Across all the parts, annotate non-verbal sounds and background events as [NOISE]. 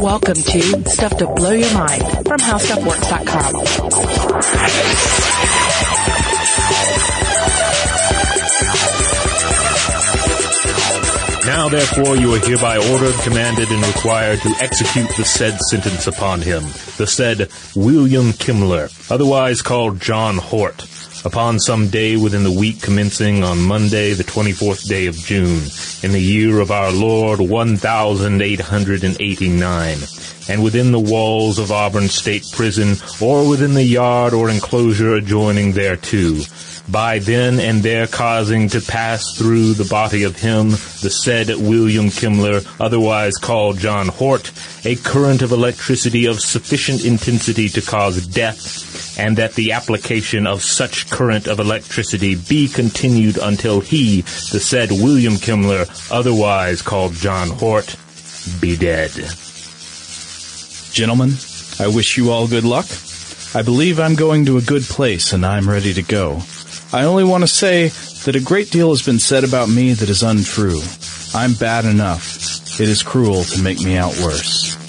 Welcome to Stuff to Blow Your Mind from HowStuffWorks.com. Now therefore you are hereby ordered, commanded, and required to execute the said sentence upon him, the said William Kemmler, otherwise called John Hort, upon some day within the week commencing on Monday, the 24th day of June, in the year of our Lord 1889, and within the walls of Auburn State Prison, or within the yard or enclosure adjoining thereto, by then and there causing to pass through the body of him, the said William Kemmler, otherwise called John Hort, a current of electricity of sufficient intensity to cause death, and that the application of such current of electricity be continued until he, the said William Kemmler, otherwise called John Hort, be dead. Gentlemen, I wish you all good luck. I believe I'm going to a good place and I'm ready to go. I only want to say that a great deal has been said about me that is untrue. I'm bad enough. It is cruel to make me out worse.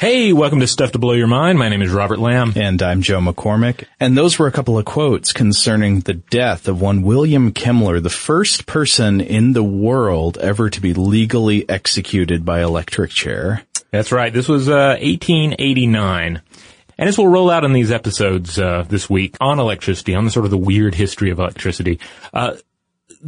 Hey, welcome to Stuff to Blow Your Mind. My name is Robert Lamb. And I'm Joe McCormick. And those were a couple of quotes concerning the death of one William Kemmler, the first person in the world ever to be legally executed by electric chair. That's right. This was uh, 1889. And as we'll roll out in these episodes uh, this week on electricity, on the sort of the weird history of electricity, uh,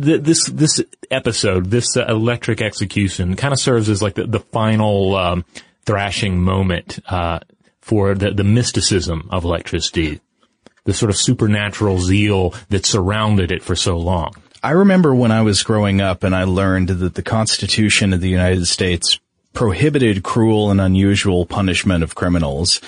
th- this this episode, this uh, electric execution, kind of serves as like the, the final um, thrashing moment uh, for the, the mysticism of electricity, the sort of supernatural zeal that surrounded it for so long. I remember when I was growing up and I learned that the Constitution of the United States prohibited cruel and unusual punishment of criminals.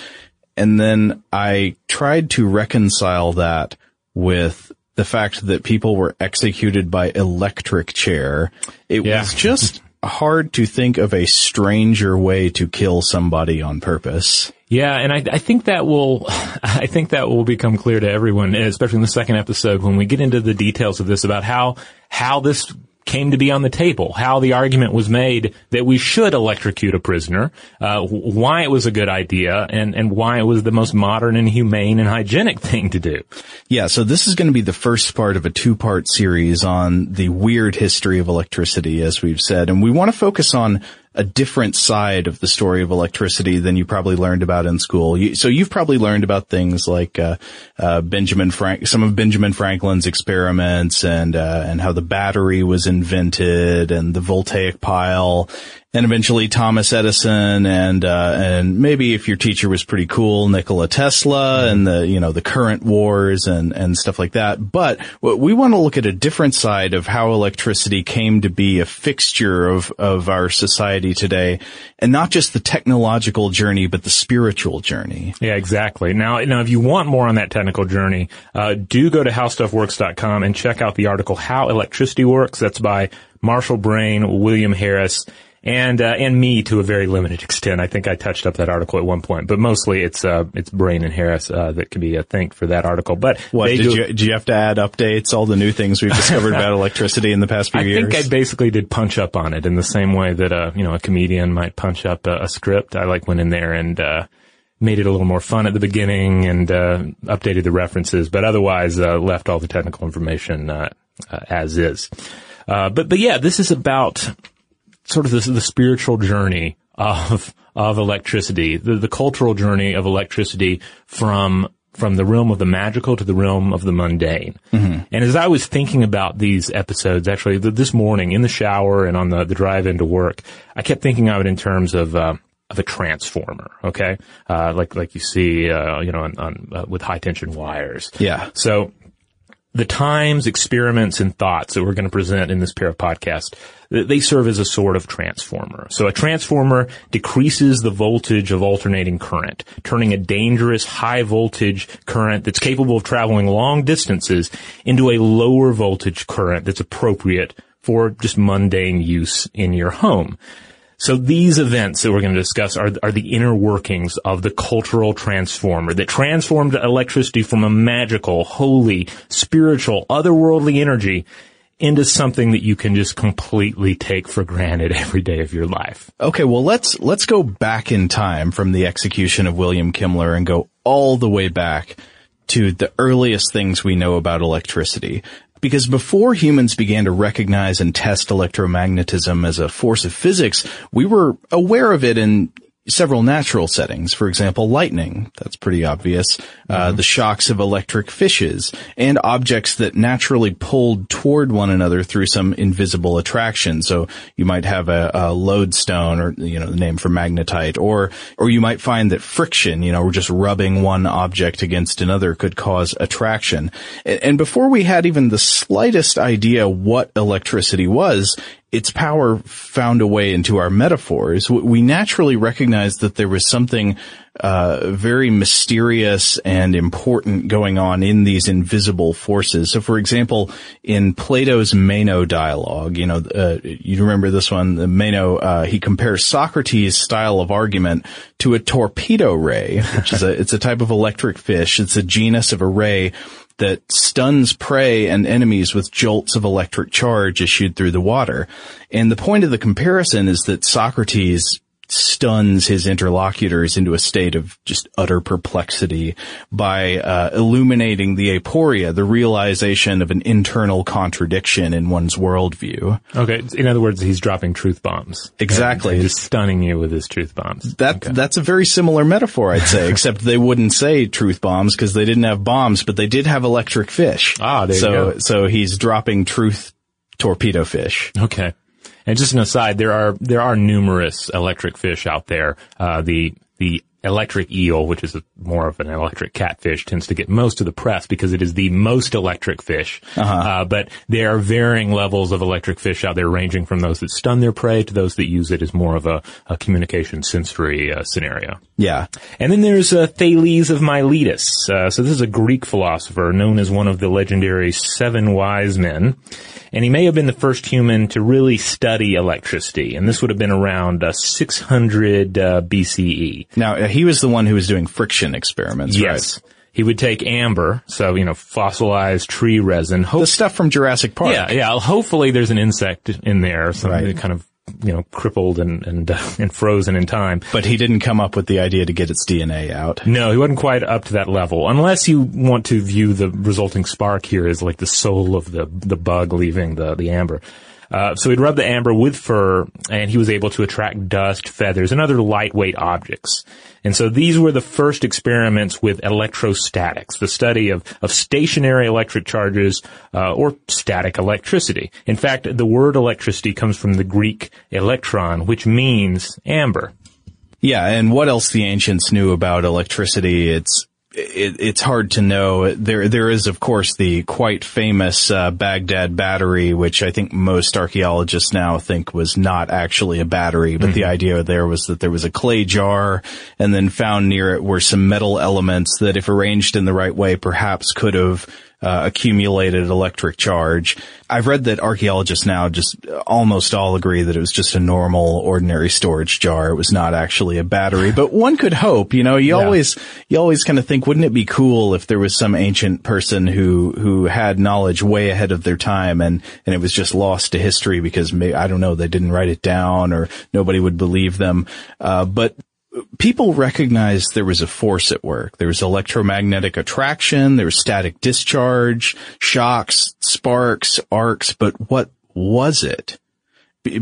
And then I tried to reconcile that with the fact that people were executed by electric chair. It yeah. was just [LAUGHS] hard to think of a stranger way to kill somebody on purpose. Yeah, and I, I, think that will, [LAUGHS] I think that will become clear to everyone, especially in the second episode when we get into the details of this about how, how this came to be on the table, how the argument was made that we should electrocute a prisoner, uh, why it was a good idea, and, and why it was the most modern and humane and hygienic [LAUGHS] thing to do. Yeah, so this is going to be the first part of a two-part series on the weird history of electricity, as we've said, and we want to focus on a different side of the story of electricity than you probably learned about in school. You, so you've probably learned about things like uh, uh, Benjamin Frank, some of Benjamin Franklin's experiments, and uh, and how the battery was invented, and the voltaic pile, and eventually Thomas Edison and uh, and maybe if your teacher was pretty cool, Nikola Tesla and the you know the current wars and and stuff like that. But we want to look at a different side of how electricity came to be a fixture of of our society today, and not just the technological journey, but the spiritual journey. Yeah, exactly. Now, now if you want more on that technical journey, uh, do go to howstuffworks.com and check out the article "How Electricity Works." That's by Marshall Brain, William Harris and uh, and me to a very limited extent. I think I touched up that article at one point, but mostly it's uh, it's Brain and Harris uh, that can be uh, thanked for that article. But what did do, you did you have to add updates, all the new things we've discovered about [LAUGHS] electricity in the past few I years? I think I basically did punch up on it in the same way that a uh, you know a comedian might punch up a, a script. I like went in there and uh, made it a little more fun at the beginning and uh, updated the references, but otherwise uh, left all the technical information uh, uh as is. Uh, but but yeah, this is about sort of the, the spiritual journey of of electricity, the, the cultural journey of electricity from from the realm of the magical to the realm of the mundane. Mm-hmm. And as I was thinking about these episodes, actually this morning in the shower and on the, the drive into work, I kept thinking of it in terms of, uh, of a transformer, okay? Uh, like, like you see, uh, you know, on, on uh, with high tension wires. Yeah. So the times, experiments, and thoughts that we're going to present in this pair of podcasts, they serve as a sort of transformer. So a transformer decreases the voltage of alternating current, turning a dangerous high voltage current that's capable of traveling long distances into a lower voltage current that's appropriate for just mundane use in your home. So these events that we're going to discuss are, are the inner workings of the cultural transformer that transformed electricity from a magical, holy, spiritual, otherworldly energy into something that you can just completely take for granted every day of your life. Okay, well let's let's go back in time from the execution of William Kemmler and go all the way back to the earliest things we know about electricity. Because before humans began to recognize and test electromagnetism as a force of physics, we were aware of it in several natural settings. For example, lightning. That's pretty obvious. Uh, the shocks of electric fishes and objects that naturally pulled toward one another through some invisible attraction. So you might have a, a lodestone or, you know, the name for magnetite or, or you might find that friction, you know, just rubbing one object against another could cause attraction. And, and before we had even the slightest idea what electricity was, its power found a way into our metaphors. We naturally recognized that there was something uh, very mysterious and important going on in these invisible forces. So, for example, in Plato's Meno dialogue, you know, uh, you remember this one, the Meno, uh, he compares Socrates' style of argument to a torpedo ray, which is a, it's a type of electric fish. It's a genus of a ray that stuns prey and enemies with jolts of electric charge issued through the water. And the point of the comparison is that Socrates stuns his interlocutors into a state of just utter perplexity by uh, illuminating the aporia, the realization of an internal contradiction in one's worldview. Okay. In other words, he's dropping truth bombs. Exactly. he's stunning you with his truth bombs. That okay. that's a very similar metaphor, I'd say, [LAUGHS] except they wouldn't say truth bombs because they didn't have bombs, but they did have electric fish. Ah, there so, you go. So he's dropping truth torpedo fish. Okay. And just an aside, there are there are numerous electric fish out there. Uh, the the electric eel, which is a, more of an electric catfish, tends to get most of the press because it is the most electric fish. Uh-huh. Uh, but there are varying levels of electric fish out there, ranging from those that stun their prey to those that use it as more of a, a communication sensory uh, scenario. Yeah. And then there's uh, Thales of Miletus. Uh, so this is a Greek philosopher known as one of the legendary seven wise men. And he may have been the first human to really study electricity. And this would have been around uh, 600 uh, BCE. Now, he was the one who was doing friction experiments, yes. right? He would take amber, so, you know, fossilized tree resin. Hope- the stuff from Jurassic Park. Yeah, yeah. Hopefully there's an insect in there, some right. kind of you know, crippled and and uh, [LAUGHS] and frozen in time. But he didn't come up with the idea to get its DNA out. No, he wasn't quite up to that level. Unless you want to view the resulting spark here as like the soul of the the bug leaving the the amber. Uh, so he'd rub the amber with fur, and he was able to attract dust, feathers, and other lightweight objects. And so these were the first experiments with electrostatics, the study of, of stationary electric charges uh, or static electricity. In fact, the word electricity comes from the Greek electron, which means amber. Yeah, and what else the ancients knew about electricity? It's it, it's hard to know. There, there is of course the quite famous uh, Baghdad battery, which I think most archaeologists now think was not actually a battery, but mm-hmm. the idea there was that there was a clay jar, and then found near it were some metal elements that, if arranged in the right way, perhaps could have uh, accumulated electric charge. I've read that archaeologists now just almost all agree that it was just a normal, ordinary storage jar. It was not actually a battery, but one could hope, you know, you yeah. always, you always kind of think, wouldn't it be cool if there was some ancient person who, who had knowledge way ahead of their time and, and it was just lost to history because maybe, I don't know, they didn't write it down or nobody would believe them. Uh, but people recognized there was a force at work. There was electromagnetic attraction, there was static discharge, shocks, sparks, arcs, but what was it?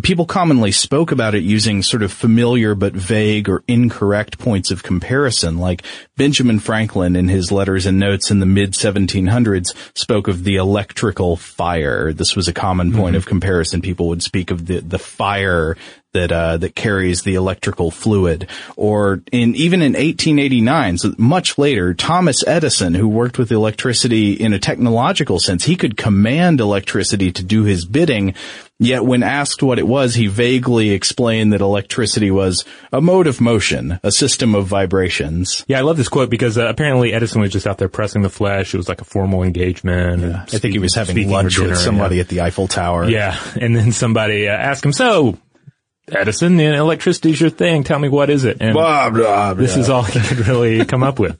People commonly spoke about it using sort of familiar but vague or incorrect points of comparison, like Benjamin Franklin in his letters and notes in the mid 1700s spoke of the electrical fire. This was a common point mm-hmm. of comparison. People would speak of the, the fire that uh, that carries the electrical fluid. Or in even in 1889, so much later, Thomas Edison, who worked with electricity in a technological sense, he could command electricity to do his bidding. Yet when asked what it was, he vaguely explained that electricity was a mode of motion, a system of vibrations. Yeah, I love this quote because uh, apparently Edison was just out there pressing the flesh. It was like a formal engagement. Yeah, I think he was having lunch dinner, with somebody yeah. at the Eiffel Tower. Yeah, and then somebody uh, asked him, "So, Edison, you know, electricity's your thing. Tell me what is it? And Blah, blah, this is all he could really come up with.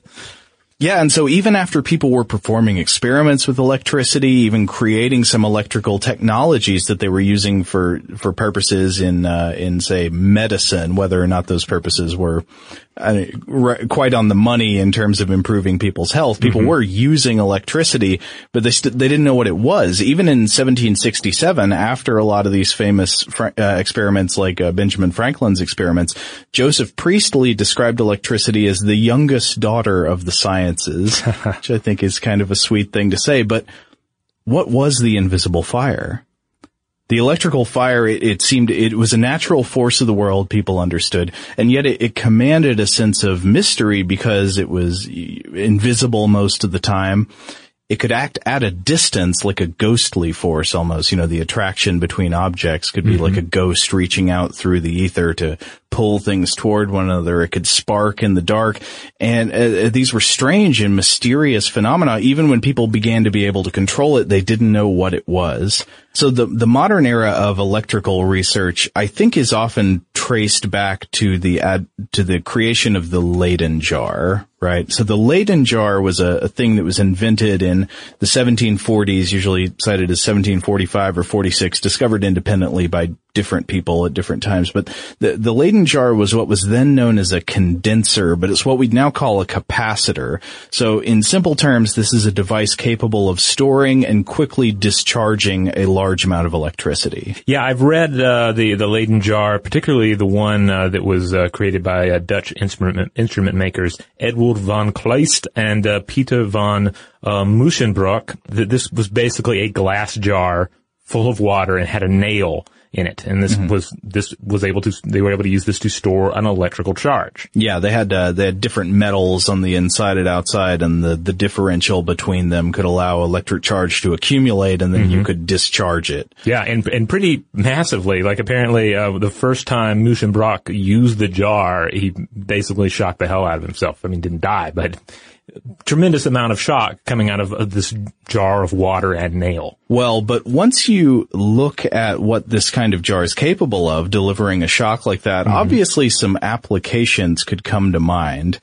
Yeah, and so even after people were performing experiments with electricity, even creating some electrical technologies that they were using for for purposes in uh, in say medicine, whether or not those purposes were uh, re- quite on the money in terms of improving people's health, people were using electricity, but they st- they didn't know what it was. Even in 1767, after a lot of these famous fr- uh, experiments like uh, Benjamin Franklin's experiments, Joseph Priestley described electricity as the youngest daughter of the sciences, [LAUGHS] which I think is kind of a sweet thing to say. But what was the invisible fire? The electrical fire, it, it, seemed, it was a natural force of the world, people understood, and yet it, it, commanded a sense of mystery because it was invisible most of the time. It could act at a distance like a ghostly force almost, you know, the attraction between objects could be mm-hmm. like a ghost reaching out through the ether to pull things toward one another. It could spark in the dark. And uh, these were strange and mysterious phenomena. Even when people began to be able to control it, they didn't know what it was. So the, the modern era of electrical research, I think is often traced back to the ad, to the creation of the Leyden jar, right? So the Leyden jar was a, a thing that was invented in the 1740s, usually cited as 1745 or 46, discovered independently by different people at different times. But the, the Leyden jar was what was then known as a condenser, but it's what we'd now call a capacitor. So in simple terms, this is a device capable of storing and quickly discharging a large amount of electricity. Yeah, I've read uh, the the Leyden jar, particularly the one uh, that was uh, created by uh, Dutch instrument instrument makers Eduard van Kleist and uh, Peter van uh, Musschenbroek. This was basically a glass jar full of water and had a nail in it. And this mm-hmm. was, this was able to, they were able to use this to store an electrical charge. Yeah, they had, uh, they had different metals on the inside and outside and the, the differential between them could allow electric charge to accumulate and then mm-hmm. you could discharge it. Yeah, and, and pretty massively. Like apparently, uh, the first time Musschenbroek used the jar, he basically shocked the hell out of himself. I mean, didn't die, but tremendous amount of shock coming out of, of, this jar of water and nail. Well, but once you look at what this kind of jar is capable of, delivering a shock like that, mm-hmm. obviously some applications could come to mind.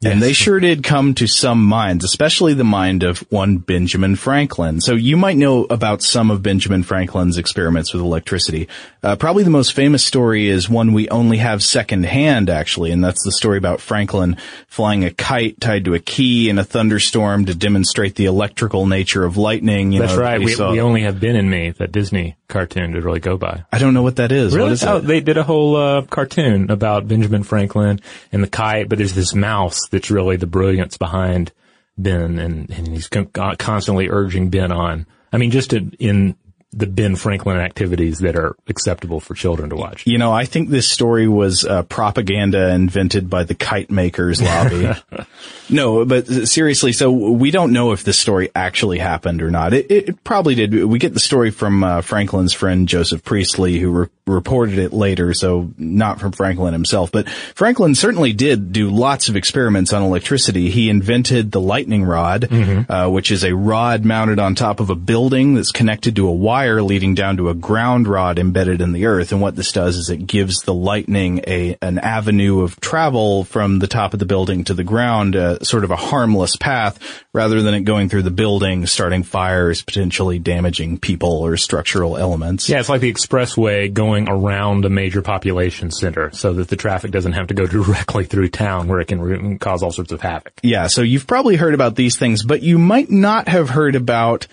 Yes. And they sure did come to some minds, especially the mind of one Benjamin Franklin. So you might know about some of Benjamin Franklin's experiments with electricity. Uh, probably the most famous story is one we only have secondhand, actually, and that's the story about Franklin flying a kite tied to a key in a thunderstorm to demonstrate the electrical nature of lightning. You that's know, right. We, we, only have Ben and Me, that Disney cartoon to really go by. I don't know what that is. Really? What is oh, They did a whole uh, cartoon about Benjamin Franklin and the kite, but there's this mouse that's really the brilliance behind Ben, and, and he's con- constantly urging Ben on. I mean, just to, in the Ben Franklin activities that are acceptable for children to watch. You know, I think this story was uh, propaganda invented by the kite makers lobby. [LAUGHS] no, but seriously, so we don't know if this story actually happened or not. It, it, it probably did. We get the story from uh, Franklin's friend Joseph Priestley, who re- reported it later, so not from Franklin himself. But Franklin certainly did do lots of experiments on electricity. He invented the lightning rod, mm-hmm. uh, which is a rod mounted on top of a building that's connected to a wire leading down to a ground rod embedded in the earth. And what this does is it gives the lightning a an avenue of travel from the top of the building to the ground, uh, sort of a harmless path, rather than it going through the building, starting fires, potentially damaging people or structural elements. Yeah, it's like the expressway going around a major population center, so that the traffic doesn't have to go [LAUGHS] directly through town, where it can cause all sorts of havoc. Yeah, so you've probably heard about these things, but you might not have heard about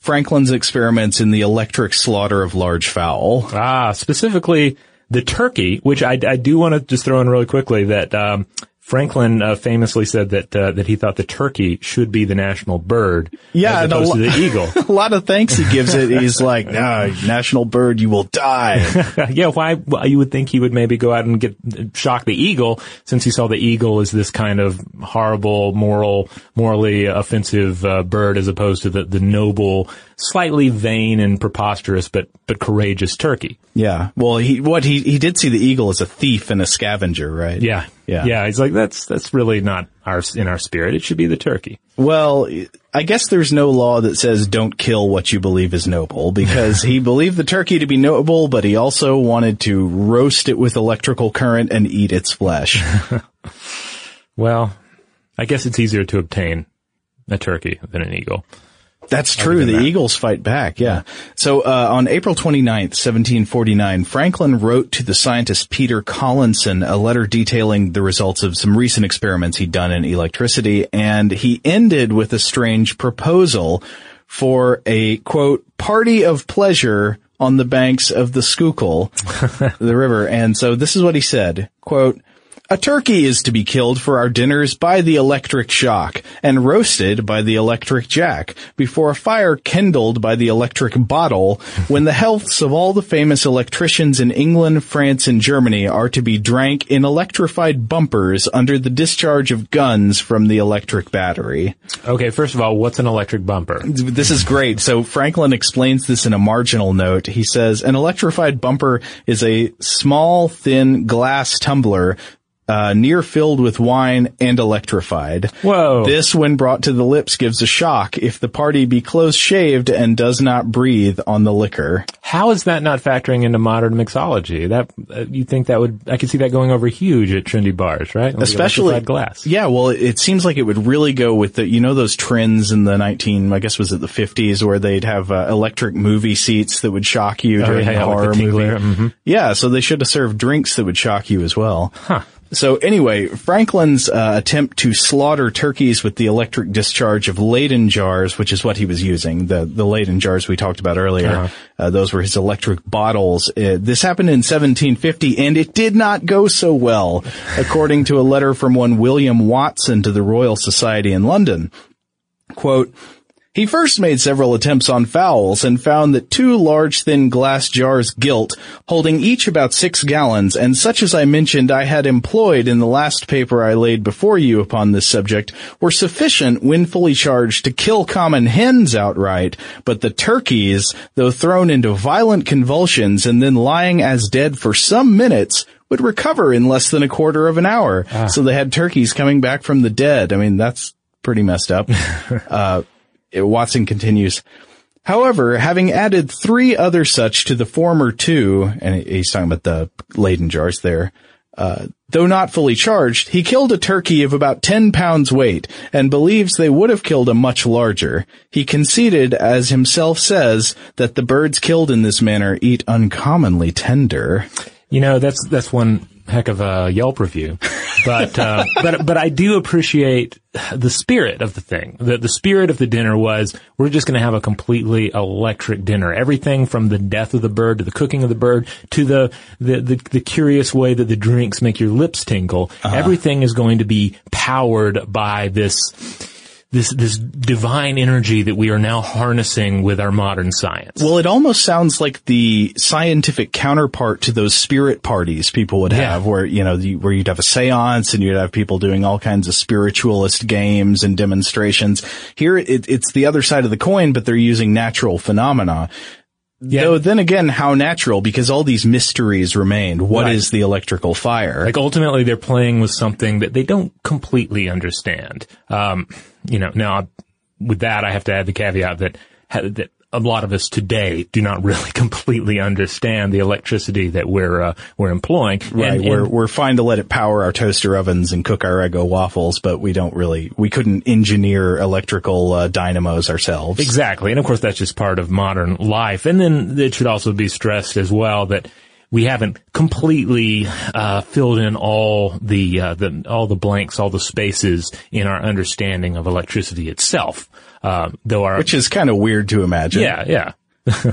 Franklin's experiments in the electric slaughter of large fowl. Ah, specifically the turkey, which I, I do want to just throw in really quickly that um, Franklin uh, famously said that uh, that he thought the turkey should be the national bird, yeah, as opposed lo- to the [LAUGHS] eagle. a lot of thanks he gives it. He's like, "Nah, national bird, you will die." [LAUGHS] yeah, why? Why you would think he would maybe go out and get shock the eagle, since he saw the eagle as this kind of horrible, moral, morally offensive uh, bird, as opposed to the the noble slightly vain and preposterous, but but courageous turkey. Yeah. Well, he what he he did see the eagle as a thief and a scavenger, right? Yeah, Yeah. yeah. He's like, that's that's really not our in our spirit. It should be the turkey. Well, I guess there's no law that says don't kill what you believe is noble because he [LAUGHS] believed the turkey to be noble, but he also wanted to roast it with electrical current and eat its flesh. [LAUGHS] Well, I guess it's easier to obtain a turkey than an eagle. That's true. The that. Eagles fight back. Yeah. So, uh, on April 29th, 1749, Franklin wrote to the scientist Peter Collinson a letter detailing the results of some recent experiments he'd done in electricity. And he ended with a strange proposal for a quote, party of pleasure on the banks of the Schuylkill, [LAUGHS] the river. And so this is what he said, quote, a turkey is to be killed for our dinners by the electric shock and roasted by the electric jack before a fire kindled by the electric bottle when the healths of all the famous electricians in England, France, and Germany are to be drank in electrified bumpers under the discharge of guns from the electric battery. Okay, first of all, what's an electric bumper? This is great. So Franklin explains this in a marginal note. He says, an electrified bumper is a small, thin glass tumbler uh, near filled with wine and electrified. Whoa. This, when brought to the lips, gives a shock if the party be close shaved and does not breathe on the liquor. How is that not factoring into modern mixology? That uh, you think that would? I could see that going over huge at trendy bars, right? Like Especially glass. Yeah, well, it seems like it would really go with the, you know, those trends in the 19, I guess was it the 50s where they'd have uh, electric movie seats that would shock you Oh, during the yeah, the horror movie. tingler, mhm. Yeah, so they should have served drinks that would shock you as well. Huh. So anyway, Franklin's uh, attempt to slaughter turkeys with the electric discharge of Leyden jars, which is what he was using, the the Leyden jars we talked about earlier, Uh-huh. uh, those were his electric bottles. Uh, this happened in 1750, and it did not go so well, according to a letter from one William Watson to the Royal Society in London. Quote, he first made several attempts on fowls and found that two large thin glass jars gilt, holding each about six gallons, and such as I mentioned I had employed in the last paper I laid before you upon this subject, were sufficient when fully charged to kill common hens outright, but the turkeys, though thrown into violent convulsions and then lying as dead for some minutes, would recover in less than a quarter of an hour. So they had turkeys coming back from the dead. I mean, that's pretty messed up. [LAUGHS] uh, Watson continues, However, having added three other such to the former two, and he's talking about the Leyden jars there, uh, though not fully charged, he killed a turkey of about 10 pounds weight and believes they would have killed a much larger. He conceded, as himself says, that the birds killed in this manner eat uncommonly tender. You know, that's that's one heck of a Yelp review. But uh, [LAUGHS] but but I do appreciate the spirit of the thing. The the spirit of the dinner was we're just going to have a completely electric dinner. Everything from the death of the bird to the cooking of the bird to the the the, the curious way that the drinks make your lips tingle. Everything is going to be powered by this this this divine energy that we are now harnessing with our modern science. Well, it almost sounds like the scientific counterpart to those spirit parties people would Yeah. have, where you know, the, where you'd have a séance and you'd have people doing all kinds of spiritualist games and demonstrations. Here, it, it's the other side of the coin, but they're using natural phenomena. Yeah. Though then again, how natural? Because all these mysteries remained. What is Right. the electrical fire? Like ultimately, they're playing with something that they don't completely understand. Um, you know, now with that, I have to add the caveat that that a lot of us today do not really [LAUGHS] completely understand the electricity that we're uh, we're employing. Right, And- we're we're fine to let it power our toaster ovens and cook our Eggo waffles, but we don't really we couldn't engineer electrical uh, dynamos ourselves. Exactly. And of course, that's just part of modern life. And then it should also be stressed as well that we haven't completely uh, filled in all the, uh, the all the blanks, all the spaces in our understanding of electricity itself. Uh, though our which is kind of weird to imagine. yeah, yeah. [LAUGHS]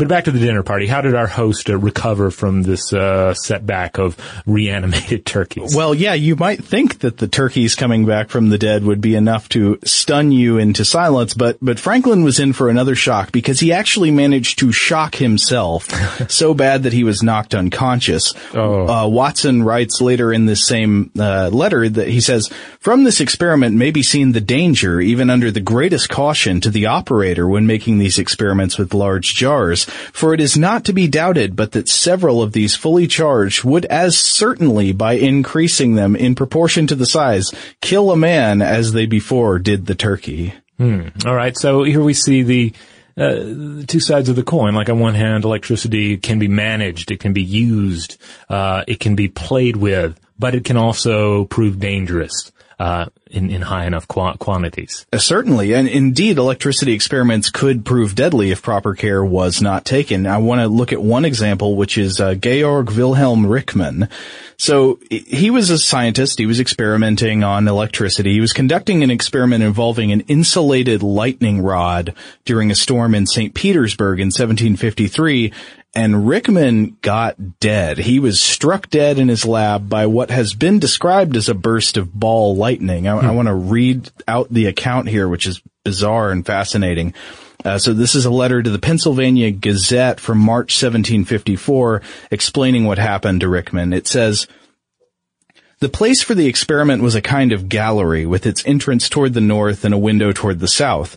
But back to the dinner party. How did our host uh, recover from this uh, setback of reanimated turkeys? Well, yeah, you might think that the turkeys coming back from the dead would be enough to stun you into silence, but but Franklin was in for another shock because he actually managed to shock himself [LAUGHS] so bad that he was knocked unconscious. Oh. Uh, Watson writes later in this same uh, letter that he says, "From this experiment may be seen the danger, even under the greatest caution, to the operator when making these experiments with large jars." For it is not to be doubted but that several of these fully charged would as certainly by increasing them in proportion to the size kill a man as they before did the turkey. All right. So here we see the, uh, two sides of the coin. Like on one hand, electricity can be managed, it can be used, uh, it can be played with, but it can also prove dangerous. Uh, in, in high enough qua- quantities. Uh, Certainly, and indeed, electricity experiments could prove deadly if proper care was not taken. I want to look at one example, which is uh, Georg Wilhelm Richmann. So he was a scientist. He was experimenting on electricity. He was conducting an experiment involving an insulated lightning rod during a storm in St. Petersburg in 1753. And Richmann got dead. He was struck dead in his lab by what has been described as a burst of ball lightning. I, I want to read out the account here, which is bizarre and fascinating. Uh, so this is a letter to the Pennsylvania Gazette from March 1754 explaining what happened to Richmann. It says, the place for the experiment was a kind of gallery with its entrance toward the north and a window toward the south.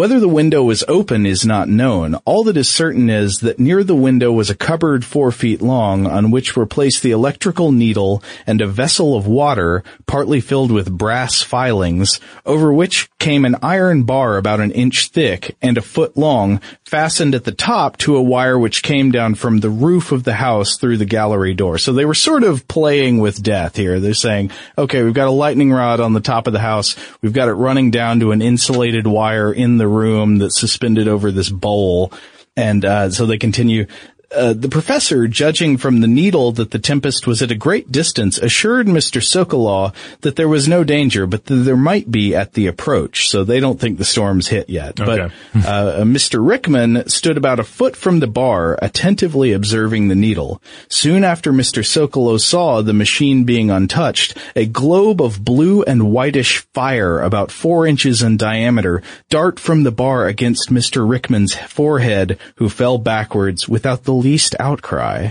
Whether the window was open is not known. All that is certain is that near the window was a cupboard four feet long on which were placed the electrical needle and a vessel of water partly filled with brass filings over which came an iron bar about an inch thick and a foot long fastened at the top to a wire which came down from the roof of the house through the gallery door. So they were sort of playing with death here. They're saying, okay, we've got a lightning rod on the top of the house. We've got it running down to an insulated wire in the room that's suspended over this bowl. And, uh, so they continue. Uh, the professor, judging from the needle that the tempest was at a great distance, assured Mr. Sokolow that there was no danger, but that there might be at the approach. So they don't think the storm's hit yet. Okay. But [LAUGHS] uh, Mr. Richmann stood about a foot from the bar, attentively observing the needle. Soon after Mr. Sokolow saw the machine being untouched, a globe of blue and whitish fire about four inches in diameter dart from the bar against Mr. Richmann's forehead, who fell backwards without the least outcry.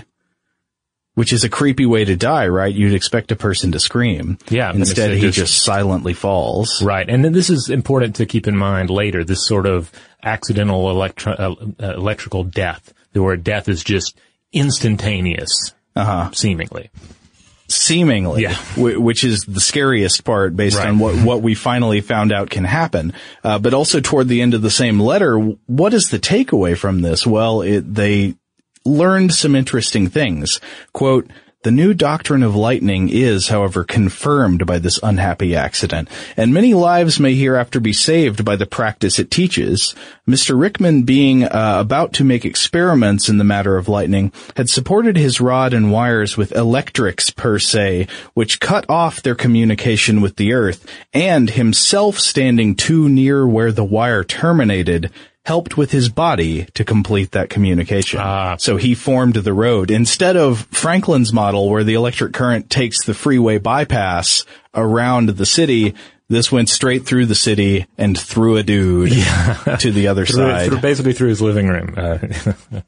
Which is a creepy way to die, right? You'd expect a person to scream. Yeah, Instead, he just- just silently falls. Right. And then this is important to keep in mind later, this sort of accidental electro- uh, electrical death, where death is just instantaneous, Uh-huh. seemingly. seemingly, Yeah. wh- which is the scariest part based Right. on what, what we finally found out can happen. Uh, but also toward the end of the same letter, what is the takeaway from this? Well, it, they learned some interesting things. Quote, the new doctrine of lightning is, however, confirmed by this unhappy accident, and many lives may hereafter be saved by the practice it teaches. Mr. Richmann, being uh, about to make experiments in the matter of lightning, had supported his rod and wires with electrics per se, which cut off their communication with the earth, and himself standing too near where the wire terminated, helped with his body to complete that communication. Ah. So he formed the road. Instead of Franklin's model where the electric current takes the freeway bypass around the city, this went straight through the city and through a dude to the other Through- side. through- basically through his living room. Uh, [LAUGHS] all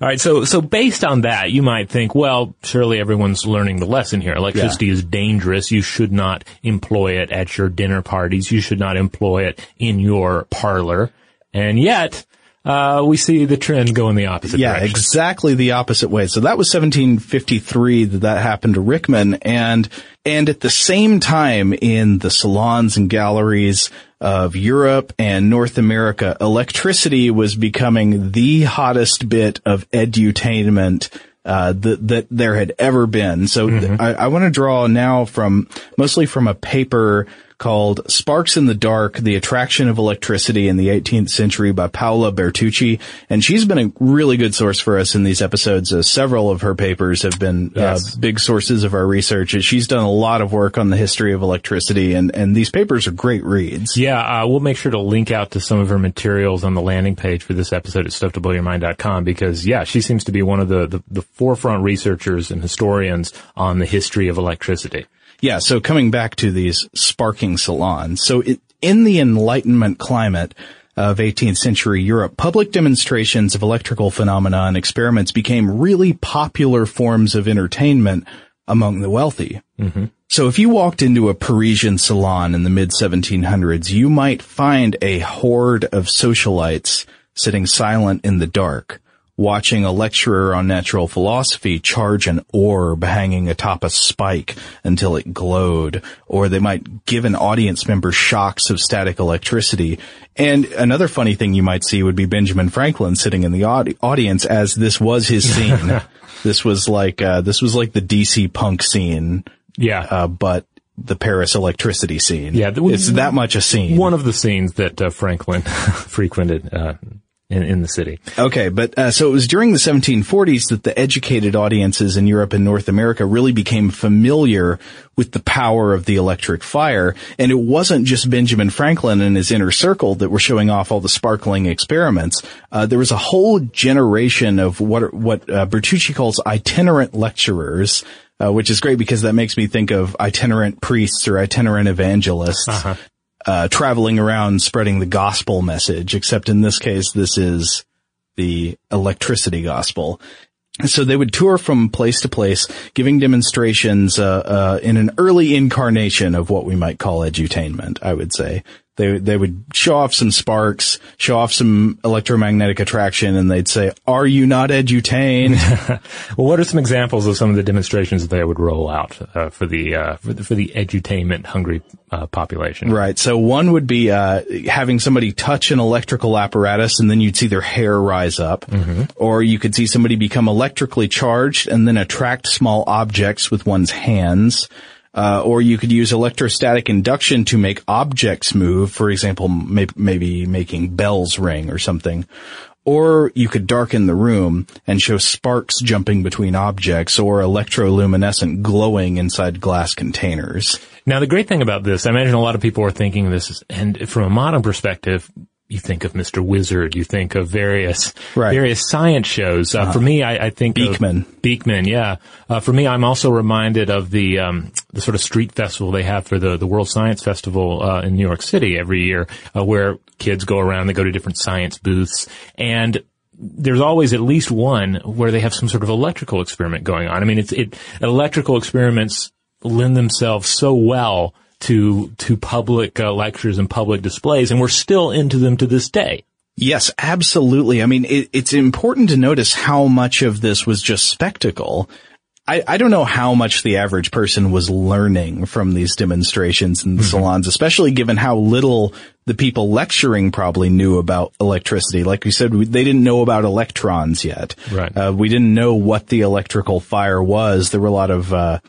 right. So, so based on that, you might think, well, surely everyone's learning the lesson here. Electricity is dangerous. You should not employ it at your dinner parties. You should not employ it in your parlor. And yet, uh, we see the trend go in the opposite Yeah, direction. exactly the opposite way. So that was 1753 that that happened to Richmann and, and at the same time in the salons and galleries of Europe and North America, electricity was becoming the hottest bit of edutainment uh, that, that there had ever been. So th- I, I want to draw now from, mostly from a paper called Sparks in the Dark, The Attraction of Electricity in the 18th Century by Paola Bertucci. And she's been a really good source for us in these episodes. Uh, several of her papers have been Yes. uh, big sources of our research. She's done a lot of work on the history of electricity and, and these papers are great reads. Yeah, uh, we'll make sure to link out to some of her materials on the landing page for this episode at stufftoblowyourmind.com because, yeah, she seems to be one of the, the, the forefront researchers and historians on the history of electricity. Yeah, so coming back to these sparking salons. So it, in the Enlightenment climate of 18th century Europe, public demonstrations of electrical phenomena and experiments became really popular forms of entertainment among the wealthy. Mm-hmm. So if you walked into a Parisian salon in the mid 1700s, you might find a horde of socialites sitting silent in the dark, watching a lecturer on natural philosophy charge an orb hanging atop a spike until it glowed, or they might give an audience member shocks of static electricity. And another funny thing you might see would be Benjamin Franklin sitting in the audi- audience as this was his scene. [LAUGHS] this was like, uh, this was like the DC punk scene, Yeah. uh, but the Paris electricity scene. Yeah, it's that much a scene. one of the scenes that uh, Franklin [LAUGHS] frequented uh, in, in the city. Okay, but uh, so it was during the 1740s that the educated audiences in Europe and North America really became familiar with the power of the electric fire, and it wasn't just Benjamin Franklin and his inner circle that were showing off all the sparkling experiments. Uh, there was a whole generation of what what uh, Bertucci calls itinerant lecturers. Uh, which is great because that makes me think of itinerant priests or itinerant evangelists uh, traveling around spreading the gospel message, except in this case, this is the electricity gospel. So they would tour from place to place, giving demonstrations uh, uh, in an early incarnation of what we might call edutainment. I would say they they would show off some sparks, show off some electromagnetic attraction, and they'd say, "Are you not edutained?" [LAUGHS] Well, what are some examples of some of the demonstrations that they would roll out uh, for the uh, for the, for the edutainment hungry uh, population? Right. So one would be uh, having somebody touch an electrical apparatus, and then you'd see their hair rise up, or you could see somebody become electrically charged and then attract small objects with one's hands. Uh, or you could use electrostatic induction to make objects move, for example, may- maybe making bells ring or something. Or you could darken the room and show sparks jumping between objects or electroluminescent glowing inside glass containers. Now, the great thing about this, I imagine a lot of people are thinking this, is, and from a modern perspective, you think of Mr. Wizard, you think of various Right. various science shows. Uh, For me, I, I think Beakman. Beakman, yeah. Uh, for me, I'm also reminded of the um, the sort of street festival they have for the the World Science Festival uh, in New York City every year, uh, where kids go around, they go to different science booths, and there's always at least one where they have some sort of electrical experiment going on. I mean, it's it electrical experiments lend themselves so well to to public uh, lectures and public displays, and we're still into them to this day. Yes, absolutely. I mean, it, it's important to notice how much of this was just spectacle. I, I don't know how much the average person was learning from these demonstrations in the salons, especially given how little the people lecturing probably knew about electricity. Like we said, we, they didn't know about electrons yet. Right. Uh, we didn't know what the electrical fire was. There were a lot of, uh,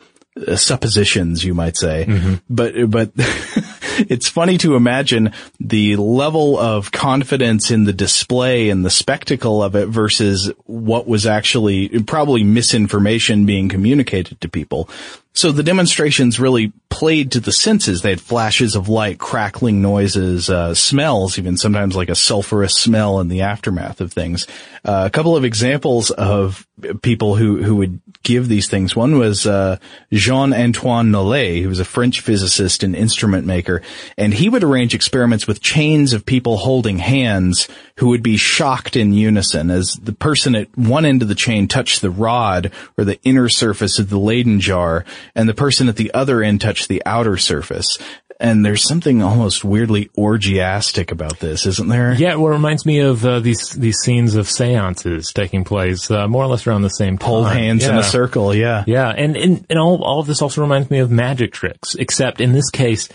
uh, suppositions, you might say. But, but [LAUGHS] it's funny to imagine the level of confidence in the display and the spectacle of it versus what was actually probably misinformation being communicated to people. So the demonstrations really played to the senses. They had flashes of light, crackling noises, uh, smells, even sometimes like a sulfurous smell in the aftermath of things. Uh, a couple of examples of people who, who would give these things. One was, uh, Jean-Antoine Nollet, who was a French physicist and instrument maker, and he would arrange experiments with chains of people holding hands who would be shocked in unison as the person at one end of the chain touched the rod or the inner surface of the Leyden jar, and the person at the other end touched the outer surface. And there's something almost weirdly orgiastic about this, isn't there? Yeah, well, it reminds me of uh, these these scenes of seances taking place uh, more or less around the same time. Hold hands in a circle, yeah. Yeah, and, and, and all, all of this also reminds me of magic tricks, except in this case,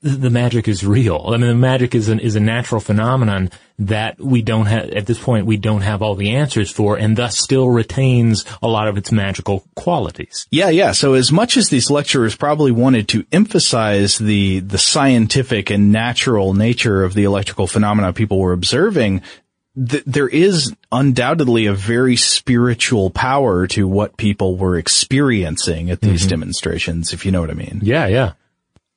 the magic is real. I mean, the magic is an, is a natural phenomenon that we don't have, at this point, we don't have all the answers for and thus still retains a lot of its magical qualities. Yeah, yeah. So as much as these lecturers probably wanted to emphasize the, the scientific and natural nature of the electrical phenomena people were observing, th- there is undoubtedly a very spiritual power to what people were experiencing at these mm-hmm. demonstrations, if you know what I mean. Yeah, yeah.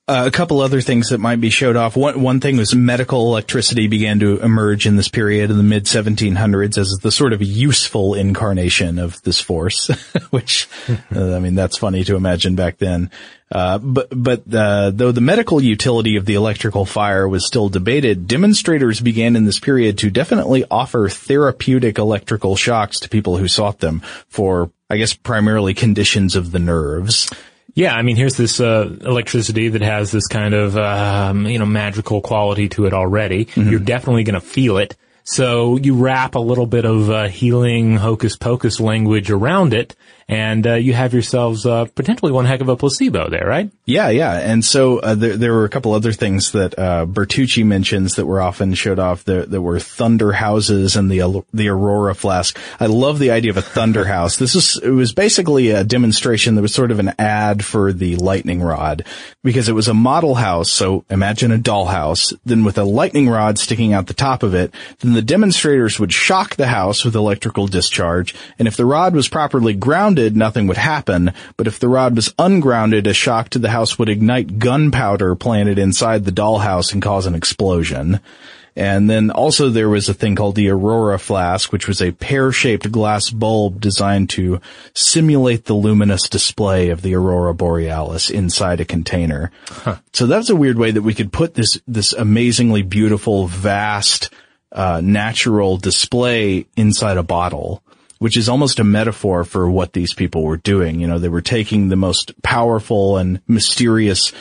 Uh, a couple other things that might be showed off. One, one thing was medical electricity began to emerge in this period in the mid 1700s as the sort of useful incarnation of this force, [LAUGHS] which, [LAUGHS] uh, I mean, that's funny to imagine back then. Uh, but, but, uh, though the medical utility of the electrical fire was still debated, demonstrators began in this period to definitely offer therapeutic electrical shocks to people who sought them for, I guess, primarily conditions of the nerves. Yeah, I mean, here's this uh, electricity that has this kind of um, you know magical quality to it already. Mm-hmm. You're definitely going to feel it. So you wrap a little bit of uh, healing hocus pocus language around it, and uh, you have yourselves uh, potentially one heck of a placebo there, right? Yeah, yeah. And so uh, there, there were a couple other things that uh, Bertucci mentions that were often showed off. There, there were thunder houses and the the Aurora flask. I love the idea of a thunder [LAUGHS] house. This was it was basically a demonstration that was sort of an ad for the lightning rod because it was a model house. So imagine a dollhouse, then with a lightning rod sticking out the top of it. Then the demonstrators would shock the house with electrical discharge, and if the rod was properly grounded grounded, nothing would happen, but if the rod was ungrounded, a shock to the house would ignite gunpowder planted inside the dollhouse and cause an explosion. And then also there was a thing called the Aurora flask, which was a pear-shaped glass bulb designed to simulate the luminous display of the Aurora Borealis inside a container. Huh. So that's a weird way that we could put this, this amazingly beautiful, vast, uh, natural display inside a bottle which is almost a metaphor for what these people were doing. You know, they were taking the most powerful and mysterious,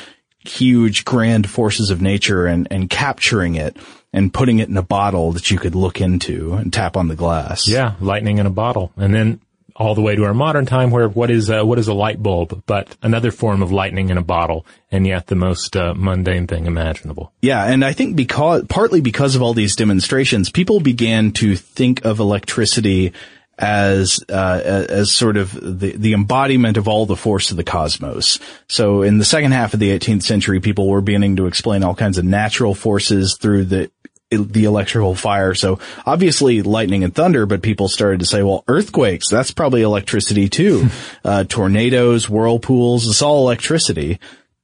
huge, grand forces of nature and, and capturing it and putting it in a bottle that you could look into and tap on the glass. Yeah, lightning in a bottle. And then all the way to our modern time where what is a, what is a light bulb but another form of lightning in a bottle and yet the most uh, mundane thing imaginable. Yeah, and I think because partly because of all these demonstrations people began to think of electricity as uh, as sort of the the embodiment of all the force of the cosmos. So in the second half of the 18th century, people were beginning to explain all kinds of natural forces through the the electrical fire. So obviously lightning and thunder, but people started to say, well, earthquakes, that's probably electricity too. uh, tornadoes, whirlpools, it's all electricity.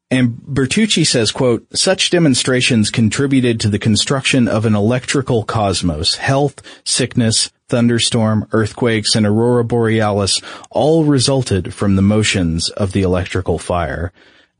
And Bertucci says, quote, such demonstrations contributed to the construction of an electrical cosmos, health, sickness, thunderstorm, earthquakes, and aurora borealis all resulted from the motions of the electrical fire.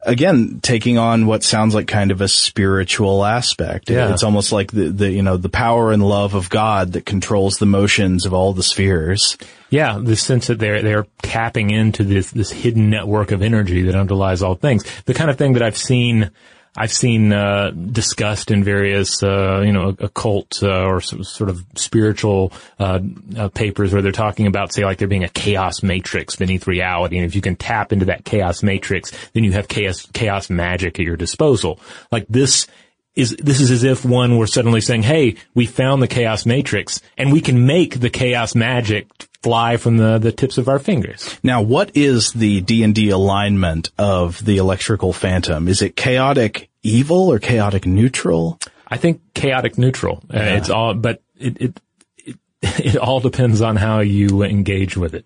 Again, taking on what sounds like kind of a spiritual aspect. Yeah. It's almost like the, the, you know, the power and love of God that controls the motions of all the spheres. Yeah, the sense that they're they're tapping into this this hidden network of energy that underlies all things. The kind of thing that I've seen I've seen uh, discussed in various, uh, you know, occult uh, or sort of spiritual uh, uh, papers where they're talking about, say, like there being a chaos matrix beneath reality, and if you can tap into that chaos matrix, then you have chaos chaos magic at your disposal. Like this is this is as if one were suddenly saying, "Hey, we found the chaos matrix, and we can make the chaos magic fly from the, the tips of our fingers. Now, what is the D&D alignment of the electrical phantom? Is it chaotic evil or chaotic neutral? I think chaotic neutral. Uh, yeah. Uh, it's all, but it, it, it, [LAUGHS] it all depends on how you engage with it.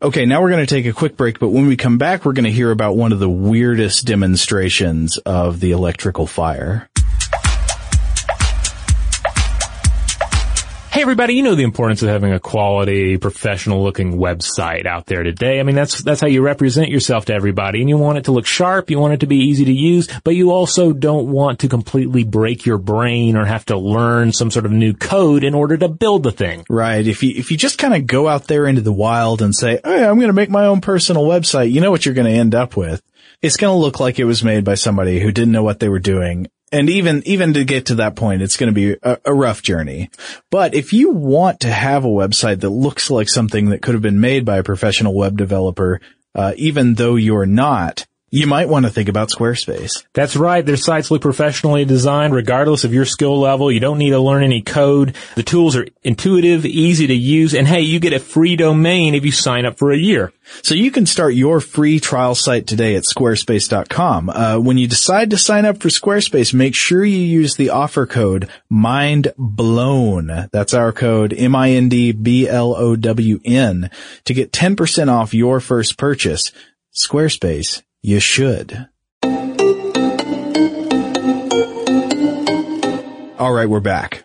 Okay, now we're going to take a quick break, but when we come back, we're going to hear about one of the weirdest demonstrations of the electrical fire. Hey everybody, you know the importance of having a quality, professional looking website out there today. I mean, that's, that's how you represent yourself to everybody and you want it to look sharp, you want it to be easy to use, but you also don't want to completely break your brain or have to learn some sort of new code in order to build the thing. Right. If you, if you just kind of go out there into the wild and say, oh, hey, I'm going to make my own personal website, you know what you're going to end up with it's going to look like it was made by somebody who didn't know what they were doing and even, even to get to that point, it's going to be a, a, rough journey. But if you want to have a website that looks like something that could have been made by a professional web developer, uh, even though you're not, you might want to think about Squarespace. That's right. Their sites look professionally designed regardless of your skill level. You don't need to learn any code. The tools are intuitive, easy to use, and hey, you get a free domain if you sign up for a year. So you can start your free trial site today at squarespace.com. Uh, when you decide to sign up for Squarespace, make sure you use the offer code MINDBLOWN. That's our code M-I-N-D-B-L-O-W-N to get 10% off your first purchase. Squarespace you should. All right, we're back.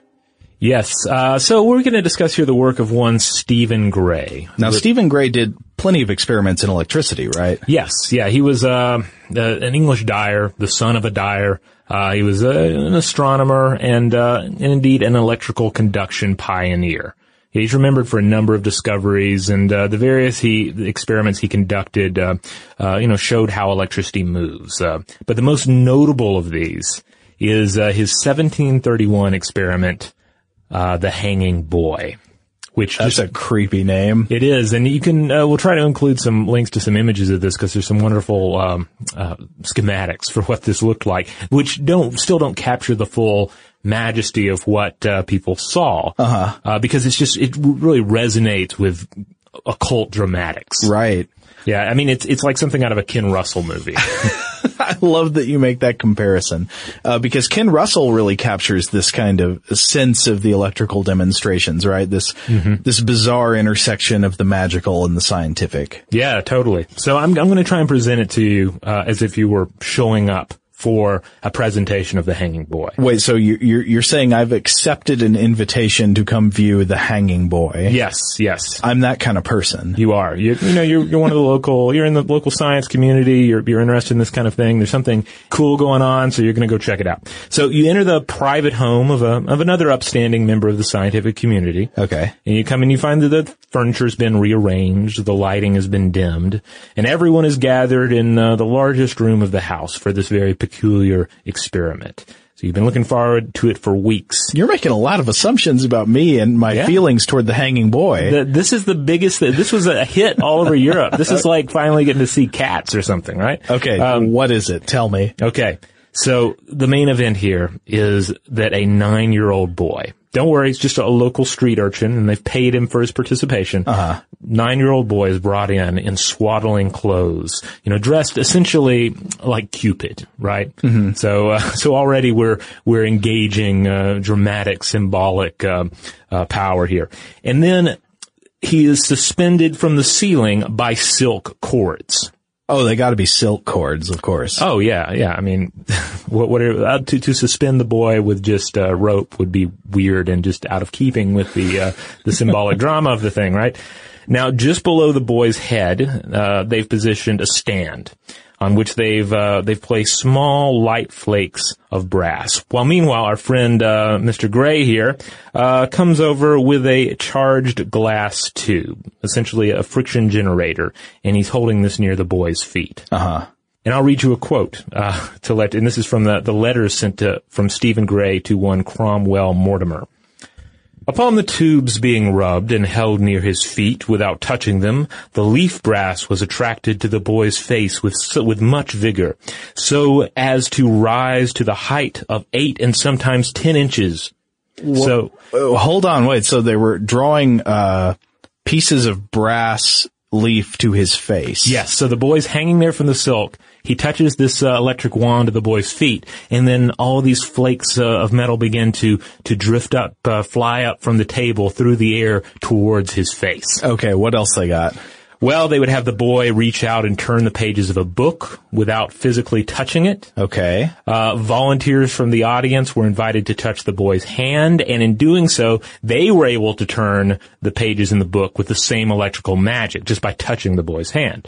Yes. Uh, so we're going to discuss here the work of one Stephen Gray. Now, Stephen Gray did plenty of experiments in electricity, right? Yes. Yeah. He was uh, an English dyer, the son of a dyer. Uh, he was an astronomer and, uh, and indeed an electrical conduction pioneer. He's remembered for a number of discoveries, and uh, the various he the experiments he conducted, uh, uh, you know, showed how electricity moves. Uh, but the most notable of these is uh, his 1731 experiment, uh, the hanging boy. Which that's just, a creepy name. It is, and you can. we'll try to include some links to some images of this because there's some wonderful um, schematics for what this looked like, which don't still don't capture the full majesty of what uh, people saw. Uh-huh. Uh, because it's just, it really resonates with occult dramatics. Right. Yeah, I mean, it's, it's like something out of a Ken Russell movie. [LAUGHS] I love that you make that comparison, uh, because Ken Russell really captures this kind of sense of the electrical demonstrations, right? This, mm-hmm. this bizarre intersection of the magical and the scientific. Yeah, totally. So I'm, I'm going to try and present it to you, uh, as if you were showing up for a presentation of the Hanging Boy. Wait, so you're you're saying I've accepted an invitation to come view the Hanging Boy? Yes, yes. I'm that kind of person. You are. You, you know, you're you're one of the local. You're in the local science community. You're you're interested in this kind of thing. There's something cool going on, so you're going to go check it out. So you enter the private home of a of another upstanding member of the scientific community. Okay. And you come and you find that the furniture's been rearranged, the lighting has been dimmed, and everyone is gathered in uh, the largest room of the house for this very peculiar experiment. So you've been looking forward to it for weeks. You're making a lot of assumptions about me and my yeah. feelings toward the hanging boy. The, this is the biggest, this was a hit all over Europe. This is [LAUGHS] like finally getting to see cats or something, right? Okay. Um, what is it? Tell me. Okay. So the main event here is that a nine year old boy, don't worry, it's just a local street urchin and they've paid him for his participation. Uh-huh. Nine year old boy is brought in in swaddling clothes, you know, dressed essentially like Cupid, right? Mm-hmm. So, uh, [LAUGHS] so already we're, we're engaging, uh, dramatic, symbolic, uh, uh power here. And then he is suspended from the ceiling by silk cords. Oh, they got to be silk cords, of course. Oh yeah, yeah. I mean, [LAUGHS] what, what are, uh, to to suspend the boy with just uh, rope would be weird and just out of keeping with the uh, the symbolic [LAUGHS] drama of the thing, right? Now, just below the boy's head, uh, they've positioned a stand on which they've uh, they've placed small light flakes of brass. While meanwhile, our friend uh, Mr. Gray here uh, comes over with a charged glass tube, essentially a friction generator, and he's holding this near the boy's feet. Uh huh. And I'll read you a quote uh, to let, and this is from the the letters sent to, from Stephen Gray to one Cromwell Mortimer. Upon the tubes being rubbed and held near his feet without touching them, the leaf brass was attracted to the boy's face with, with much vigor, so as to rise to the height of eight and sometimes ten inches. so, uh, hold on, wait, so they were drawing, uh, pieces of brass leaf to his face. Yes, so the boy's hanging there from the silk, he touches this uh, electric wand at the boy's feet, and then all these flakes uh, of metal begin to to drift up, uh, fly up from the table through the air towards his face. Okay, what else they got? Well, they would have the boy reach out and turn the pages of a book without physically touching it. Okay. Uh, volunteers from the audience were invited to touch the boy's hand, and in doing so, they were able to turn the pages in the book with the same electrical magic just by touching the boy's hand.